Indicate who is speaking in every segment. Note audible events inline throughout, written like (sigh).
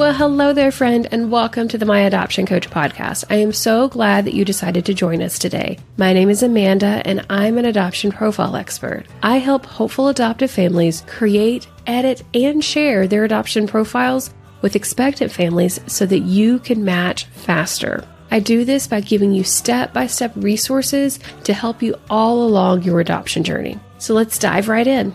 Speaker 1: Well, hello there, friend, and welcome to the My Adoption Coach podcast. I am so glad that you decided to join us today. My name is Amanda, and I'm an adoption profile expert. I help hopeful adoptive families create, edit, and share their adoption profiles with expectant families so that you can match faster. I do this by giving you step by step resources to help you all along your adoption journey. So let's dive right in.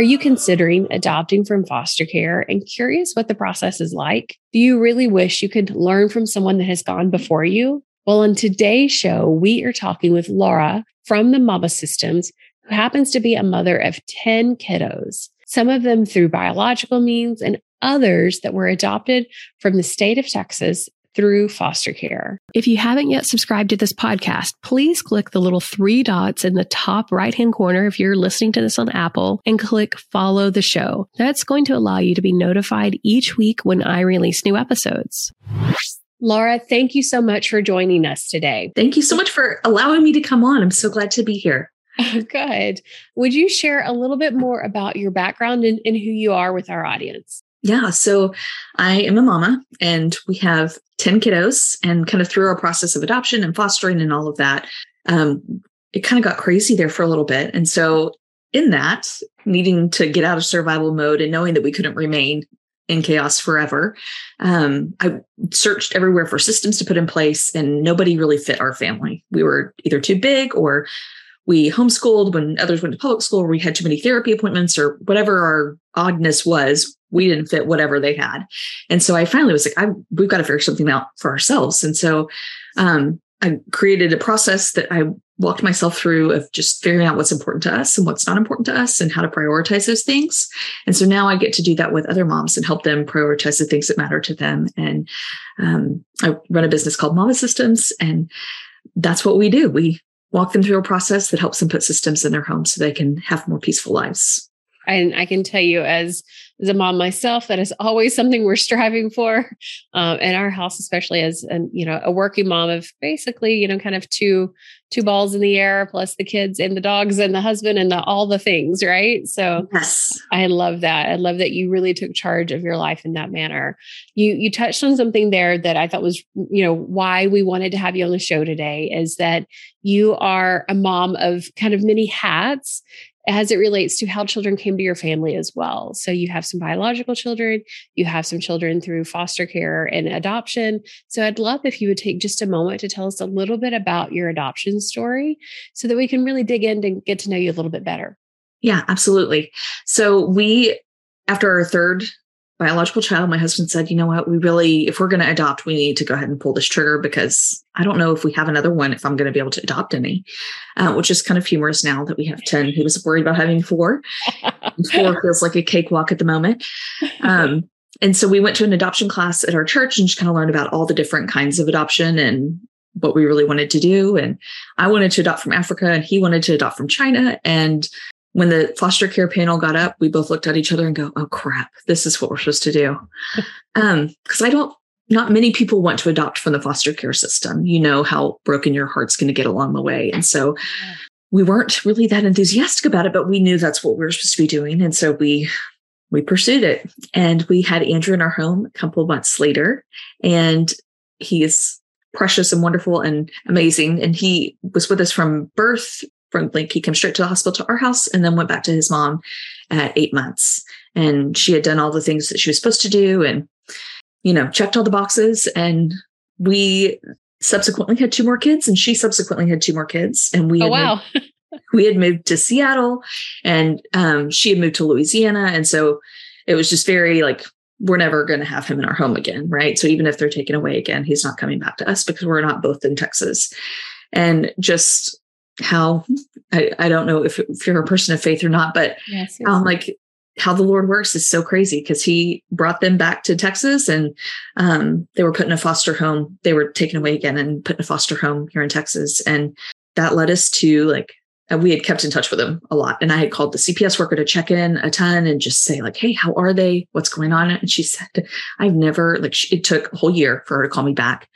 Speaker 1: Are you considering adopting from foster care and curious what the process is like? Do you really wish you could learn from someone that has gone before you? Well, on today's show, we are talking with Laura from the Mama Systems, who happens to be a mother of 10 kiddos, some of them through biological means and others that were adopted from the state of Texas through foster care. If you haven't yet subscribed to this podcast, please click the little three dots in the top right hand corner if you're listening to this on Apple and click follow the show. That's going to allow you to be notified each week when I release new episodes. Laura, thank you so much for joining us today.
Speaker 2: Thank you so much for allowing me to come on. I'm so glad to be here. (laughs)
Speaker 1: Good. Would you share a little bit more about your background and, and who you are with our audience?
Speaker 2: Yeah. So I am a mama and we have 10 kiddos and kind of through our process of adoption and fostering and all of that, um, it kind of got crazy there for a little bit. And so in that, needing to get out of survival mode and knowing that we couldn't remain in chaos forever, um, I searched everywhere for systems to put in place and nobody really fit our family. We were either too big or we homeschooled when others went to public school, or we had too many therapy appointments or whatever our oddness was we didn't fit whatever they had. And so I finally was like, I, we've got to figure something out for ourselves. And so um, I created a process that I walked myself through of just figuring out what's important to us and what's not important to us and how to prioritize those things. And so now I get to do that with other moms and help them prioritize the things that matter to them. And um, I run a business called Mama Systems, and that's what we do. We walk them through a process that helps them put systems in their home so they can have more peaceful lives.
Speaker 1: And I can tell you, as as a mom myself, that is always something we're striving for um, in our house, especially as a, you know a working mom of basically you know kind of two two balls in the air plus the kids and the dogs and the husband and the, all the things, right? So
Speaker 2: yes,
Speaker 1: I love that. I love that you really took charge of your life in that manner. You you touched on something there that I thought was you know why we wanted to have you on the show today is that you are a mom of kind of many hats as it relates to how children came to your family as well. So you have some biological children, you have some children through foster care and adoption. So I'd love if you would take just a moment to tell us a little bit about your adoption story so that we can really dig in and get to know you a little bit better.
Speaker 2: Yeah, absolutely. So we after our third biological child, my husband said, you know what, we really, if we're going to adopt, we need to go ahead and pull this trigger because I don't know if we have another one, if I'm going to be able to adopt any, uh, which is kind of humorous now that we have 10. He was worried about having four. (laughs) four feels like a cakewalk at the moment. Um, and so we went to an adoption class at our church and just kind of learned about all the different kinds of adoption and what we really wanted to do. And I wanted to adopt from Africa and he wanted to adopt from China. And when the foster care panel got up, we both looked at each other and go, "Oh crap, this is what we're supposed to do." (laughs) um, because I don't. Not many people want to adopt from the foster care system. You know how broken your heart's going to get along the way, and so we weren't really that enthusiastic about it. But we knew that's what we were supposed to be doing, and so we we pursued it. And we had Andrew in our home a couple months later, and he is precious and wonderful and amazing. And he was with us from birth from like he came straight to the hospital to our house and then went back to his mom at eight months. And she had done all the things that she was supposed to do and, you know, checked all the boxes. And we subsequently had two more kids and she subsequently had two more kids. And we,
Speaker 1: oh, wow.
Speaker 2: Moved, we had moved to Seattle and um, she had moved to Louisiana. And so it was just very like, we're never going to have him in our home again. Right. So even if they're taken away again, he's not coming back to us because we're not both in Texas. And just how I, I don't know if, if you're a person of faith or not, but yes, yes. Um, like how the Lord works is so crazy because he brought them back to Texas and um, they were put in a foster home. They were taken away again and put in a foster home here in Texas. And that led us to like, uh, we had kept in touch with them a lot. And I had called the CPS worker to check in a ton and just say like, Hey, how are they? What's going on? And she said, I've never like, it took a whole year for her to call me back.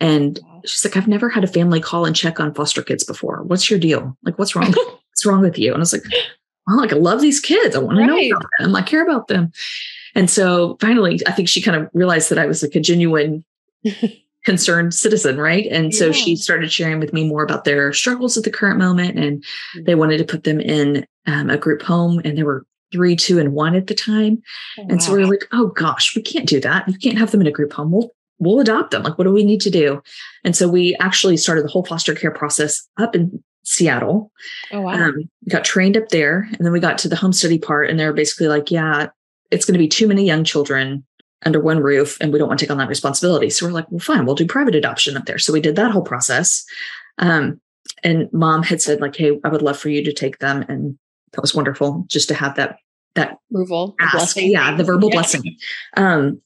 Speaker 2: And she's like, I've never had a family call and check on foster kids before. What's your deal? Like, what's wrong? (laughs) what's wrong with you? And I was like, well, like I love these kids. I want right. to know about them. I care about them. And so finally, I think she kind of realized that I was like a genuine (laughs) concerned citizen, right? And so yeah. she started sharing with me more about their struggles at the current moment. And mm-hmm. they wanted to put them in um, a group home, and there were three, two, and one at the time. Oh, and wow. so we are like, oh gosh, we can't do that. You can't have them in a group home. We'll we'll adopt them. Like, what do we need to do? And so we actually started the whole foster care process up in Seattle. Oh wow. Um, got trained up there, and then we got to the home study part, and they're basically like, yeah, it's going to be too many young children under one roof and we don't want to take on that responsibility. So we're like, well, fine, we'll do private adoption up there. So we did that whole process. Um, and mom had said like, Hey, I would love for you to take them. And that was wonderful just to have that, that
Speaker 1: verbal
Speaker 2: blessing. Yeah. The verbal yeah. blessing. Um,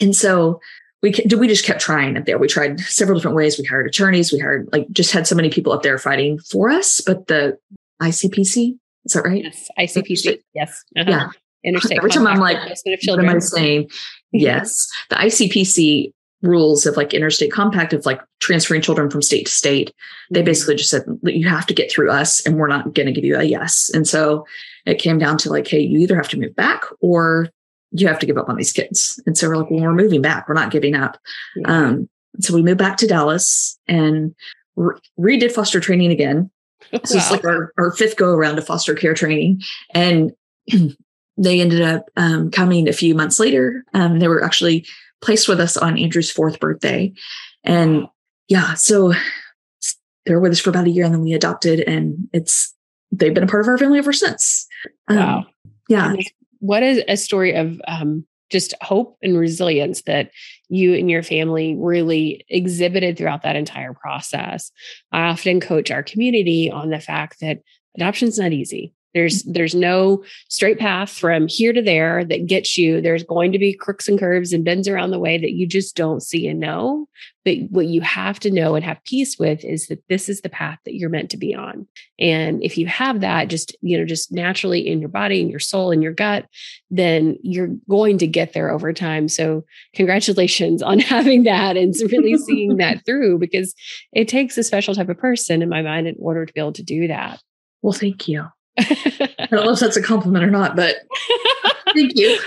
Speaker 2: and so we did. we just kept trying up there. We tried several different ways. We hired attorneys. We hired like just had so many people up there fighting for us. But the ICPC is that right?
Speaker 1: Yes, ICPC. Yes.
Speaker 2: Uh-huh. Yeah,
Speaker 1: interstate.
Speaker 2: Every time I'm like, what am I saying? yes, the ICPC rules of like interstate compact of like transferring children from state to state. They mm-hmm. basically just said you have to get through us, and we're not going to give you a yes. And so it came down to like, hey, you either have to move back or you have to give up on these kids. And so we're like, well, we're moving back. We're not giving up. Yeah. Um, so we moved back to Dallas and re- redid foster training again. So wow. it's like our, our fifth go around of foster care training. And (clears throat) they ended up um, coming a few months later. Um, they were actually placed with us on Andrew's fourth birthday. And yeah, so they were with us for about a year and then we adopted and it's, they've been a part of our family ever since.
Speaker 1: Um, wow.
Speaker 2: Yeah.
Speaker 1: What is a story of um, just hope and resilience that you and your family really exhibited throughout that entire process? I often coach our community on the fact that adoption is not easy. There's there's no straight path from here to there that gets you. There's going to be crooks and curves and bends around the way that you just don't see and know. But what you have to know and have peace with is that this is the path that you're meant to be on. And if you have that just, you know, just naturally in your body and your soul and your gut, then you're going to get there over time. So congratulations on (laughs) having that and really (laughs) seeing that through because it takes a special type of person in my mind in order to be able to do that.
Speaker 2: Well, thank you. (laughs) I don't know if that's a compliment or not, but thank you.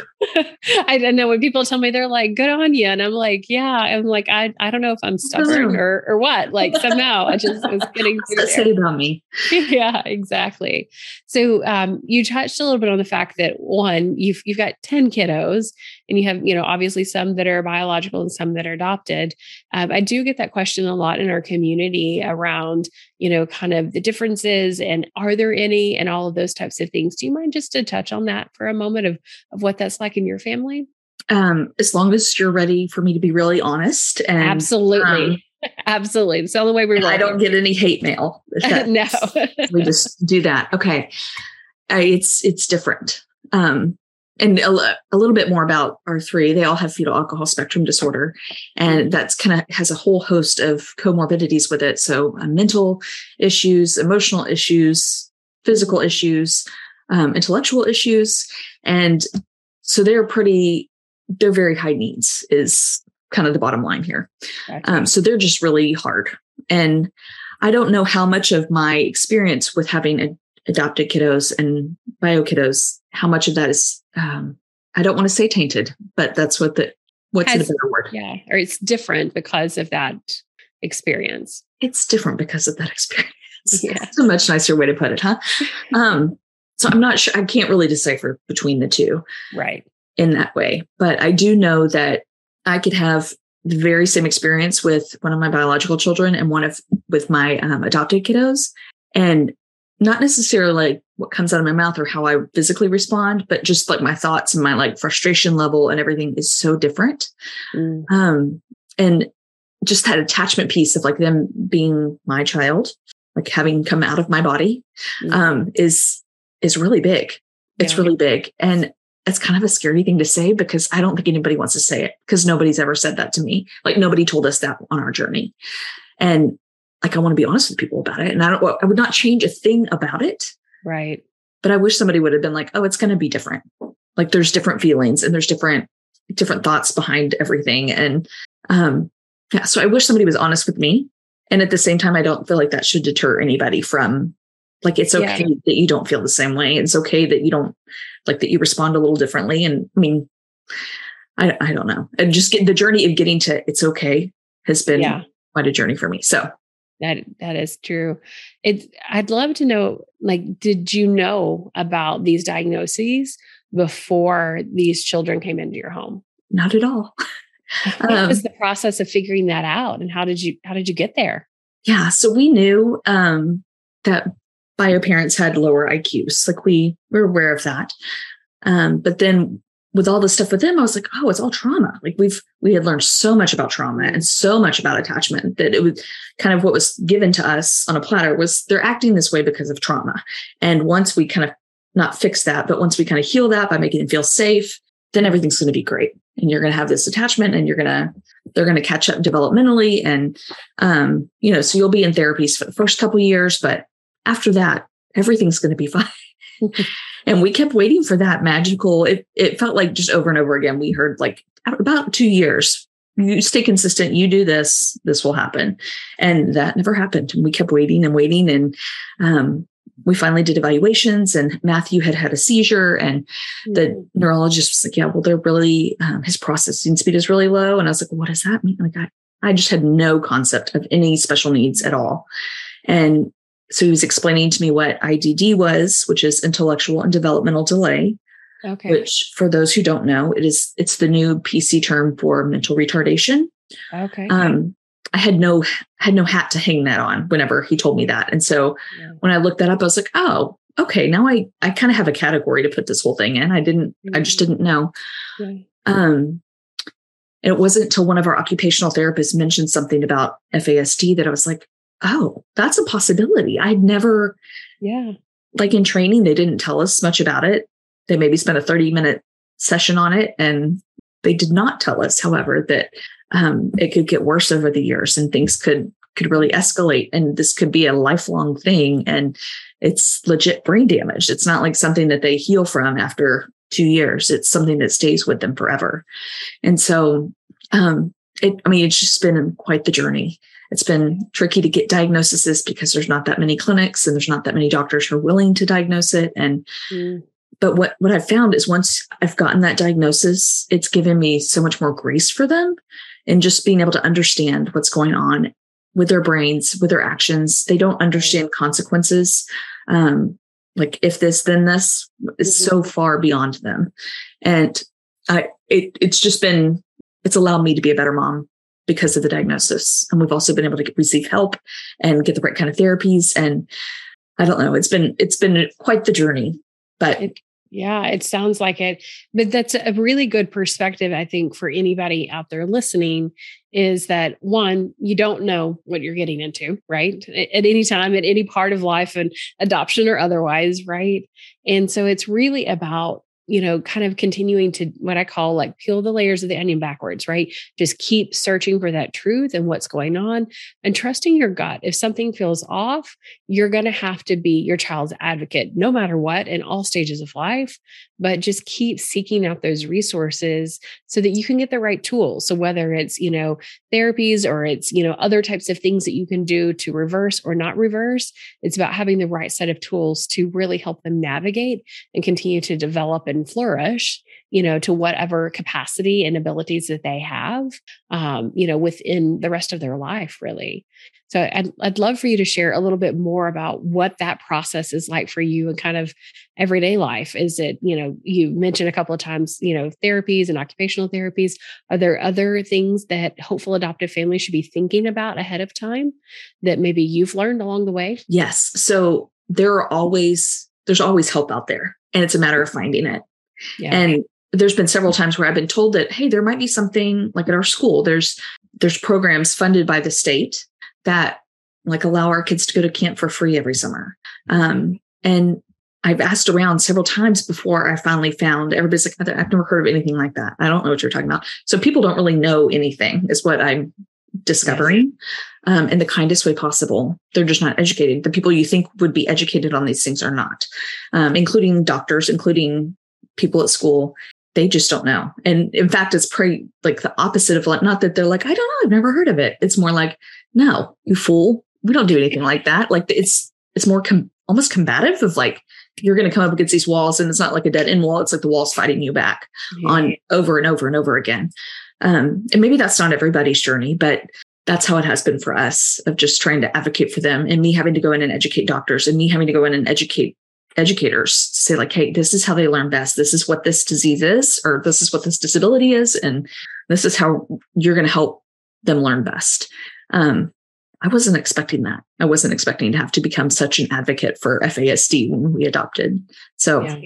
Speaker 1: I don't know when people tell me they're like, good on you. And I'm like, yeah, I'm like, I, I don't know if I'm stubborn or, or what. Like somehow I (laughs) just was getting
Speaker 2: say about me. (laughs)
Speaker 1: yeah, exactly. So um, you touched a little bit on the fact that one, you've you've got 10 kiddos and you have, you know, obviously some that are biological and some that are adopted. Um, I do get that question a lot in our community around, you know, kind of the differences and are there any and all of those types of things. Do you mind just to touch on that for a moment of of what that's like in your family?
Speaker 2: Um, as long as you're ready for me to be really honest and
Speaker 1: absolutely. Um, (laughs) Absolutely. It's the only way we
Speaker 2: I don't get any hate mail. (laughs)
Speaker 1: no.
Speaker 2: we just do that. Okay. it's it's different. Um, and a, a, little bit more about our three. They all have fetal alcohol spectrum disorder, and that's kind of has a whole host of comorbidities with it. So, uh, mental issues, emotional issues, physical issues, um, intellectual issues, and so they're pretty, they're very high needs, is kind of the bottom line here. Um, so they're just really hard. And I don't know how much of my experience with having a, adopted kiddos and bio kiddos, how much of that is, um, I don't want to say tainted, but that's what the, what's Has, the better word?
Speaker 1: Yeah. Or it's different because of that experience.
Speaker 2: It's different because of that experience. (laughs) Yeah. That's a much nicer way to put it, huh? (laughs) um, so I'm not sure, I can't really decipher between the two.
Speaker 1: Right.
Speaker 2: In that way. But I do know that I could have the very same experience with one of my biological children and one of with my um, adopted kiddos. And not necessarily like what comes out of my mouth or how I physically respond, but just like my thoughts and my like frustration level and everything is so different. Mm. Um, and just that attachment piece of like them being my child, like having come out of my body, mm. um, is is really big. It's yeah. really big. And it's kind of a scary thing to say because I don't think anybody wants to say it because nobody's ever said that to me. Like nobody told us that on our journey. And like I want to be honest with people about it. And I don't I would not change a thing about it.
Speaker 1: Right.
Speaker 2: But I wish somebody would have been like, oh, it's gonna be different. Like there's different feelings and there's different different thoughts behind everything. And um yeah, so I wish somebody was honest with me. And at the same time, I don't feel like that should deter anybody from like it's okay yeah. that you don't feel the same way. It's okay that you don't like that you respond a little differently. And I mean, I, I don't know. And just get the journey of getting to it's okay has been yeah. quite a journey for me. So
Speaker 1: that that is true. It I'd love to know like did you know about these diagnoses before these children came into your home?
Speaker 2: Not at all. (laughs)
Speaker 1: what um, was the process of figuring that out and how did you how did you get there?
Speaker 2: Yeah, so we knew um, that bio parents had lower IQs. Like we were aware of that. Um, but then with all the stuff with them, I was like, oh, it's all trauma. Like we've we had learned so much about trauma and so much about attachment that it was kind of what was given to us on a platter was they're acting this way because of trauma. And once we kind of not fix that, but once we kind of heal that by making them feel safe, then everything's going to be great. And you're going to have this attachment and you're going to they're going to catch up developmentally and um you know so you'll be in therapies for the first couple years but after that everything's going to be (laughs) fine and we kept waiting for that magical it, it felt like just over and over again we heard like about two years you stay consistent you do this this will happen. And that never happened. And we kept waiting and waiting and um, we finally did evaluations and matthew had had a seizure and the mm-hmm. neurologist was like yeah well they're really um, his processing speed is really low. And i was like what does that mean? Like I, I just had no concept of any special needs at all. And so he was explaining to me what IDD was, which is intellectual and developmental delay. Okay. Which, for those who don't know, it is it's the new PC term for mental retardation.
Speaker 1: Okay.
Speaker 2: Um, I had no had no hat to hang that on whenever he told me that, and so yeah. when I looked that up, I was like, oh, okay. Now I I kind of have a category to put this whole thing in. I didn't. Mm-hmm. I just mm-hmm. didn't know. Yeah. Um, it wasn't until one of our occupational therapists mentioned something about FASD that I was like, oh, that's a possibility. I'd never,
Speaker 1: yeah.
Speaker 2: Like in training, they didn't tell us much about it. They maybe spent a 30 minute session on it. And they did not tell us, however, that um, it could get worse over the years and things could could really escalate and this could be a lifelong thing and it's legit brain damage it's not like something that they heal from after two years it's something that stays with them forever and so um it i mean it's just been quite the journey it's been tricky to get diagnoses because there's not that many clinics and there's not that many doctors who are willing to diagnose it. And mm. but what what I've found is once I've gotten that diagnosis, it's given me so much more grace for them and just being able to understand what's going on with their brains, with their actions. They don't understand consequences. Um, like if this, then this is mm-hmm. so far beyond them. And I, it, it's just been, it's allowed me to be a better mom because of the diagnosis. And we've also been able to receive help and get the right kind of therapies. And I don't know, it's been, it's been quite the journey, but
Speaker 1: it, yeah, it sounds like it. But that's a really good perspective, I think, for anybody out there listening is that one, you don't know what you're getting into, right? At any time, at any part of life and adoption or otherwise, right? And so it's really about you know, kind of continuing to what I call like peel the layers of the onion backwards, right? Just keep searching for that truth and what's going on and trusting your gut. If something feels off, you're going to have to be your child's advocate no matter what in all stages of life, but just keep seeking out those resources so that you can get the right tools. So whether it's, you know, therapies or it's, you know, other types of things that you can do to reverse or not reverse, it's about having the right set of tools to really help them navigate and continue to develop and flourish you know to whatever capacity and abilities that they have um, you know within the rest of their life really. So I'd, I'd love for you to share a little bit more about what that process is like for you and kind of everyday life. Is it you know you mentioned a couple of times you know therapies and occupational therapies. Are there other things that hopeful adoptive families should be thinking about ahead of time that maybe you've learned along the way?
Speaker 2: Yes. So there are always there's always help out there and it's a matter of finding it yeah. And there's been several times where I've been told that, hey, there might be something like at our school. There's there's programs funded by the state that like allow our kids to go to camp for free every summer. Um, and I've asked around several times before I finally found everybody's like, I've never heard of anything like that. I don't know what you're talking about. So people don't really know anything, is what I'm discovering yes. um, in the kindest way possible. They're just not educated. The people you think would be educated on these things are not, um, including doctors, including people at school they just don't know. And in fact it's pretty like the opposite of like not that they're like i don't know i've never heard of it. It's more like no you fool. We don't do anything like that. Like it's it's more com- almost combative of like you're going to come up against these walls and it's not like a dead end wall it's like the walls fighting you back on over and over and over again. Um, and maybe that's not everybody's journey but that's how it has been for us of just trying to advocate for them and me having to go in and educate doctors and me having to go in and educate educators to say like hey this is how they learn best this is what this disease is or this is what this disability is and this is how you're going to help them learn best um, I wasn't expecting that. I wasn't expecting to have to become such an advocate for FASD when we adopted. So, yeah.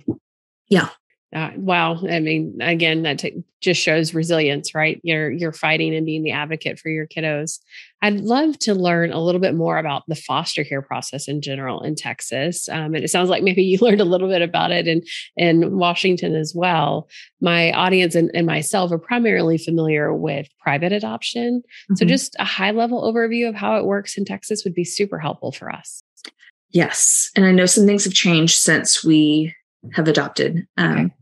Speaker 2: yeah.
Speaker 1: Uh, wow. I mean, again, that t- just shows resilience, right? You're you're fighting and being the advocate for your kiddos. I'd love to learn a little bit more about the foster care process in general in Texas. Um, and it sounds like maybe you (laughs) learned a little bit about it in in Washington as well. My audience and, and myself are primarily familiar with private adoption, mm-hmm. so just a high level overview of how it works in Texas would be super helpful for us.
Speaker 2: Yes, and I know some things have changed since we have adopted. Um, okay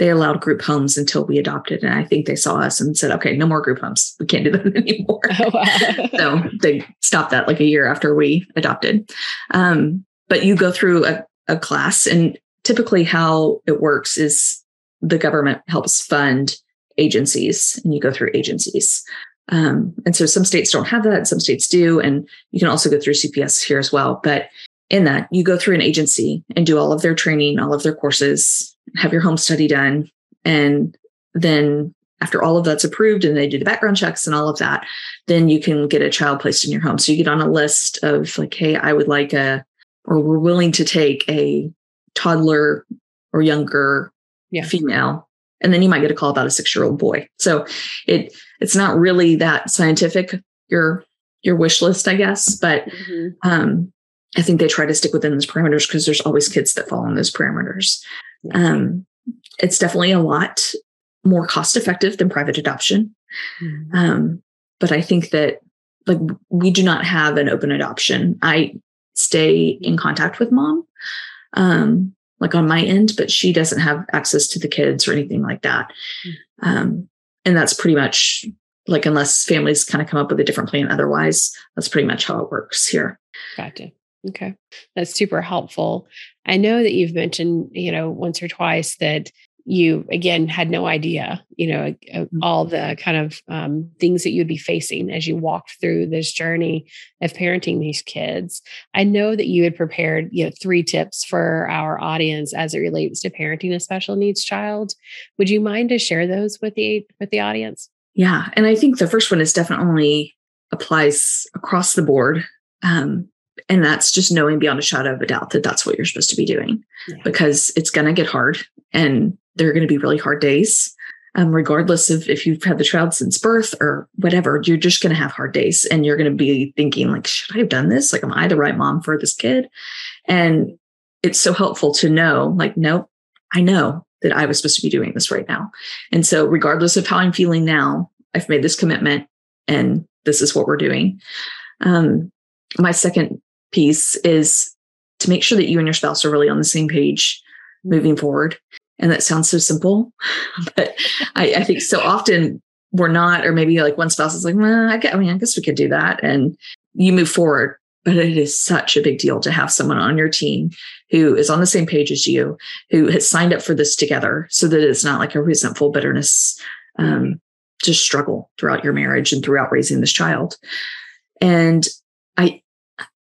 Speaker 2: they allowed group homes until we adopted. And I think they saw us and said, okay, no more group homes. We can't do that (laughs) anymore. Oh, wow. (laughs) so they stopped that like a year after we adopted. Um, but you go through a, a class, and typically how it works is the government helps fund agencies, and you go through agencies. Um, and so some states don't have that, some states do. And you can also go through CPS here as well. But in that, you go through an agency and do all of their training, all of their courses, have your home study done. And then after all of that's approved and they do the background checks and all of that, then you can get a child placed in your home. So you get on a list of like, hey, I would like a, or we're willing to take a toddler or younger yeah. female. And then you might get a call about a six year old boy. So it it's not really that scientific, your your wish list, I guess. But mm-hmm. um, I think they try to stick within those parameters because there's always kids that fall in those parameters. Um, it's definitely a lot more cost effective than private adoption. Mm-hmm. Um, but I think that like we do not have an open adoption. I stay in contact with mom, um, like on my end, but she doesn't have access to the kids or anything like that. Mm-hmm. Um, and that's pretty much like unless families kind of come up with a different plan otherwise, that's pretty much how it works here.
Speaker 1: Gotcha. Okay. That's super helpful. I know that you've mentioned, you know, once or twice that you again had no idea, you know, mm-hmm. all the kind of um, things that you'd be facing as you walked through this journey of parenting these kids. I know that you had prepared, you know, three tips for our audience as it relates to parenting a special needs child. Would you mind to share those with the with the audience?
Speaker 2: Yeah, and I think the first one is definitely applies across the board. Um, and that's just knowing beyond a shadow of a doubt that that's what you're supposed to be doing yeah. because it's going to get hard and there are going to be really hard days. Um, regardless of if you've had the child since birth or whatever, you're just going to have hard days and you're going to be thinking like, should I have done this? Like, am I the right mom for this kid? And it's so helpful to know like, nope, I know that I was supposed to be doing this right now. And so regardless of how I'm feeling now, I've made this commitment and this is what we're doing. Um, my second piece is to make sure that you and your spouse are really on the same page moving forward. And that sounds so simple, (laughs) but I, I think so often we're not, or maybe like one spouse is like, well, I, guess, I mean, I guess we could do that. And you move forward. But it is such a big deal to have someone on your team who is on the same page as you, who has signed up for this together so that it's not like a resentful bitterness, um, just struggle throughout your marriage and throughout raising this child. And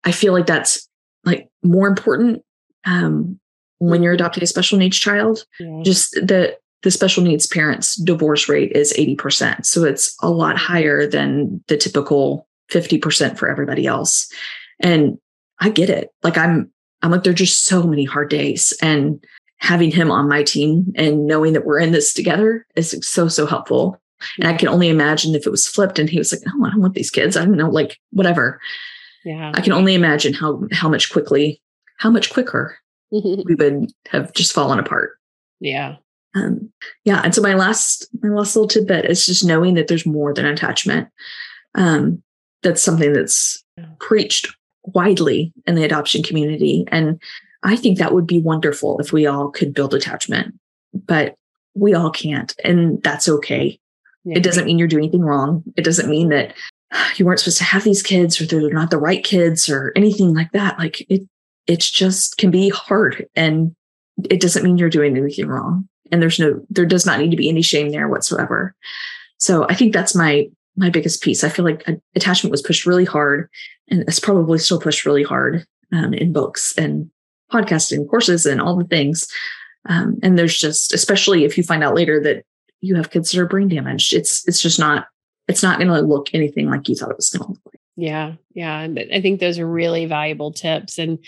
Speaker 2: I feel like that's like more important um, when you're adopting a special needs child. Yeah. Just the the special needs parents divorce rate is 80%. So it's a lot higher than the typical 50% for everybody else. And I get it. Like I'm I'm like, there are just so many hard days. And having him on my team and knowing that we're in this together is so, so helpful. And I can only imagine if it was flipped and he was like, no, I don't want these kids. I don't know, like whatever yeah. I can only imagine how how much quickly how much quicker (laughs) we would have just fallen apart.
Speaker 1: Yeah.
Speaker 2: Um yeah and so my last my last little tidbit is just knowing that there's more than attachment. Um that's something that's preached widely in the adoption community and i think that would be wonderful if we all could build attachment but we all can't and that's okay. Yeah. it doesn't mean you're doing anything wrong. It doesn't mean that (sighs) you weren't supposed to have these kids or they're not the right kids or anything like that like it it's just can be hard and it doesn't mean you're doing anything wrong. And there's no, there does not need to be any shame there whatsoever. So I think that's my my biggest piece. I feel like attachment was pushed really hard, and it's probably still pushed really hard um, in books and podcasting courses and all the things. Um, and there's just, especially if you find out later that you have kids that are brain damaged, it's it's just not it's not going to look anything like you thought it was going to look like.
Speaker 1: Yeah, yeah, and I think those are really valuable tips, and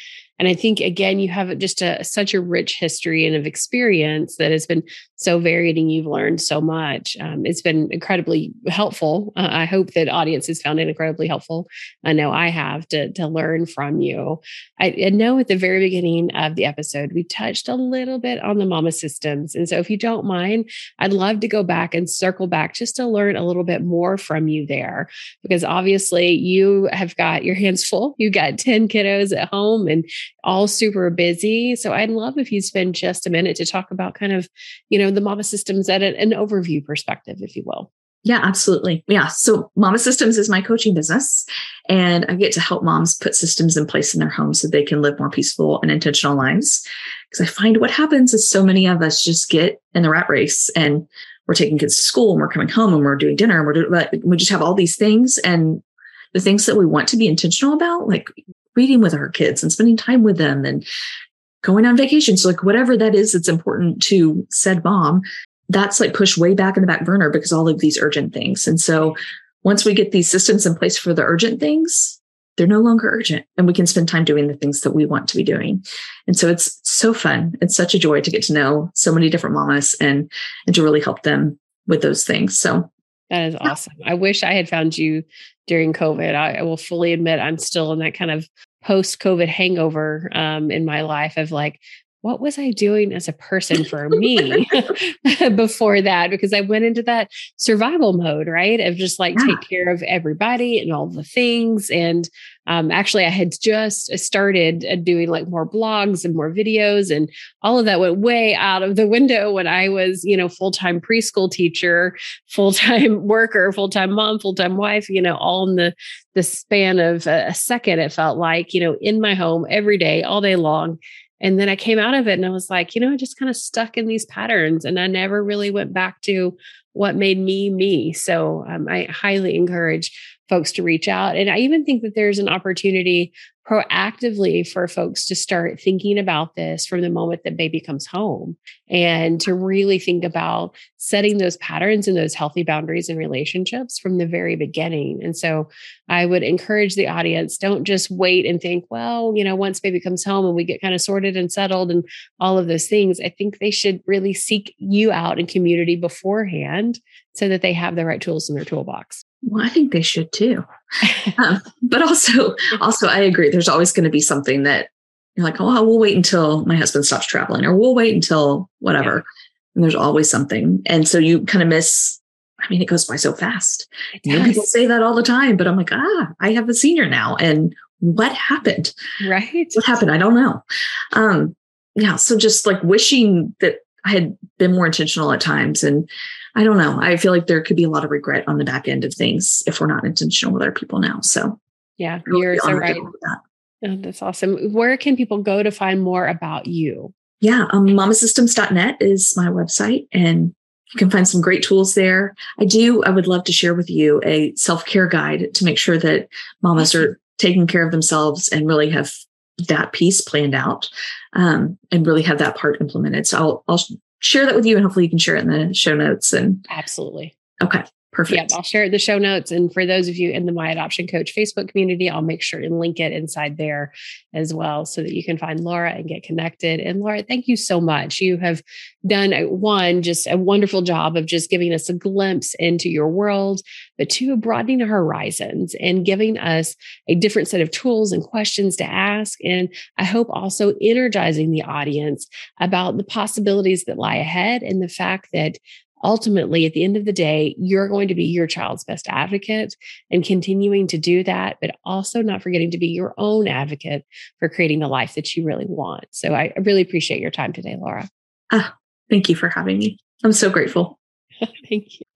Speaker 1: and I think again, you have just a such a rich history and of experience that has been so varied, and you've learned so much. Um, it's been incredibly helpful. Uh, I hope that audiences found it incredibly helpful. I know I have to to learn from you. I, I know at the very beginning of the episode we touched a little bit on the mama systems, and so if you don't mind, I'd love to go back and circle back just to learn a little bit more from you there, because obviously you have got your hands full. You got ten kiddos at home and all super busy. So I'd love if you spend just a minute to talk about kind of, you know, the Mama Systems at an overview perspective, if you will.
Speaker 2: Yeah, absolutely. Yeah. So Mama Systems is my coaching business, and I get to help moms put systems in place in their homes so they can live more peaceful and intentional lives. Because I find what happens is so many of us just get in the rat race and we're taking kids to school and we're coming home and we're doing dinner and we're doing, we just have all these things and the things that we want to be intentional about, like reading with our kids and spending time with them and going on vacation. So like whatever that is that's important to said mom, that's like pushed way back in the back burner because all of these urgent things. And so once we get these systems in place for the urgent things, they're no longer urgent and we can spend time doing the things that we want to be doing. And so it's so fun. It's such a joy to get to know so many different mamas and and to really help them with those things. So
Speaker 1: that is awesome. I wish I had found you during COVID. I, I will fully admit I'm still in that kind of post COVID hangover um, in my life of like, what was I doing as a person for me (laughs) (laughs) before that? Because I went into that survival mode, right? Of just like yeah. take care of everybody and all the things. And um, actually, I had just started uh, doing like more blogs and more videos, and all of that went way out of the window when I was, you know, full time preschool teacher, full time (laughs) worker, full time mom, full time wife. You know, all in the the span of a second. It felt like, you know, in my home every day, all day long and then I came out of it and I was like, you know, I just kind of stuck in these patterns and I never really went back to what made me me. So um, I highly encourage folks to reach out. And I even think that there's an opportunity proactively for folks to start thinking about this from the moment that baby comes home and to really think about setting those patterns and those healthy boundaries and relationships from the very beginning. And so I would encourage the audience don't just wait and think, well, you know, once baby comes home and we get kind of sorted and settled and all of those things, I think they should really seek you out in community beforehand so that they have the right tools in their toolbox.
Speaker 2: Well, I think they should too. (laughs) um, but also, also, I agree. There's always going to be something that you're like, oh, we'll wait until my husband stops traveling, or we'll wait until whatever. Yeah. And there's always something, and so you kind of miss. I mean, it goes by so fast. People say that all the time, but I'm like, ah, I have a senior now, and what happened?
Speaker 1: Right?
Speaker 2: What happened? I don't know. Um, yeah. So just like wishing that I had been more intentional at times, and I don't know. I feel like there could be a lot of regret on the back end of things if we're not intentional with our people now. So,
Speaker 1: yeah, you're so right. That. Oh, that's awesome. Where can people go to find more about you?
Speaker 2: Yeah, um, mamasystems.net is my website, and you can find some great tools there. I do, I would love to share with you a self care guide to make sure that mamas are taking care of themselves and really have that piece planned out um, and really have that part implemented. So I'll, I'll share that with you and hopefully you can share it in the show notes and
Speaker 1: absolutely.
Speaker 2: Okay Perfect.
Speaker 1: Yeah, I'll share the show notes. And for those of you in the My Adoption Coach Facebook community, I'll make sure and link it inside there as well so that you can find Laura and get connected. And Laura, thank you so much. You have done uh, one, just a wonderful job of just giving us a glimpse into your world, but two, broadening our horizons and giving us a different set of tools and questions to ask. And I hope also energizing the audience about the possibilities that lie ahead and the fact that ultimately, at the end of the day, you're going to be your child's best advocate and continuing to do that, but also not forgetting to be your own advocate for creating the life that you really want. So I really appreciate your time today, Laura.
Speaker 2: Ah, thank you for having me. I'm so grateful. (laughs)
Speaker 1: thank you.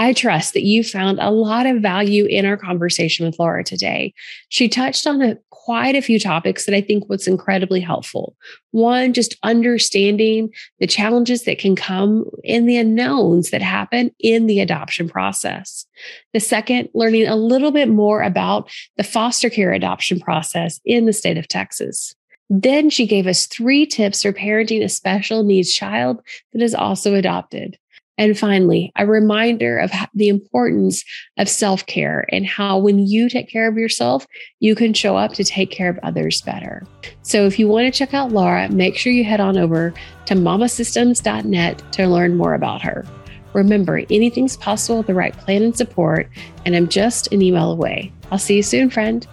Speaker 1: I trust that you found a lot of value in our conversation with Laura today. She touched on a quite a few topics that I think was incredibly helpful. One, just understanding the challenges that can come in the unknowns that happen in the adoption process. The second, learning a little bit more about the foster care adoption process in the state of Texas. Then she gave us three tips for parenting a special needs child that is also adopted. And finally, a reminder of the importance of self care and how when you take care of yourself, you can show up to take care of others better. So if you want to check out Laura, make sure you head on over to mamasystems.net to learn more about her. Remember, anything's possible with the right plan and support, and I'm just an email away. I'll see you soon, friend.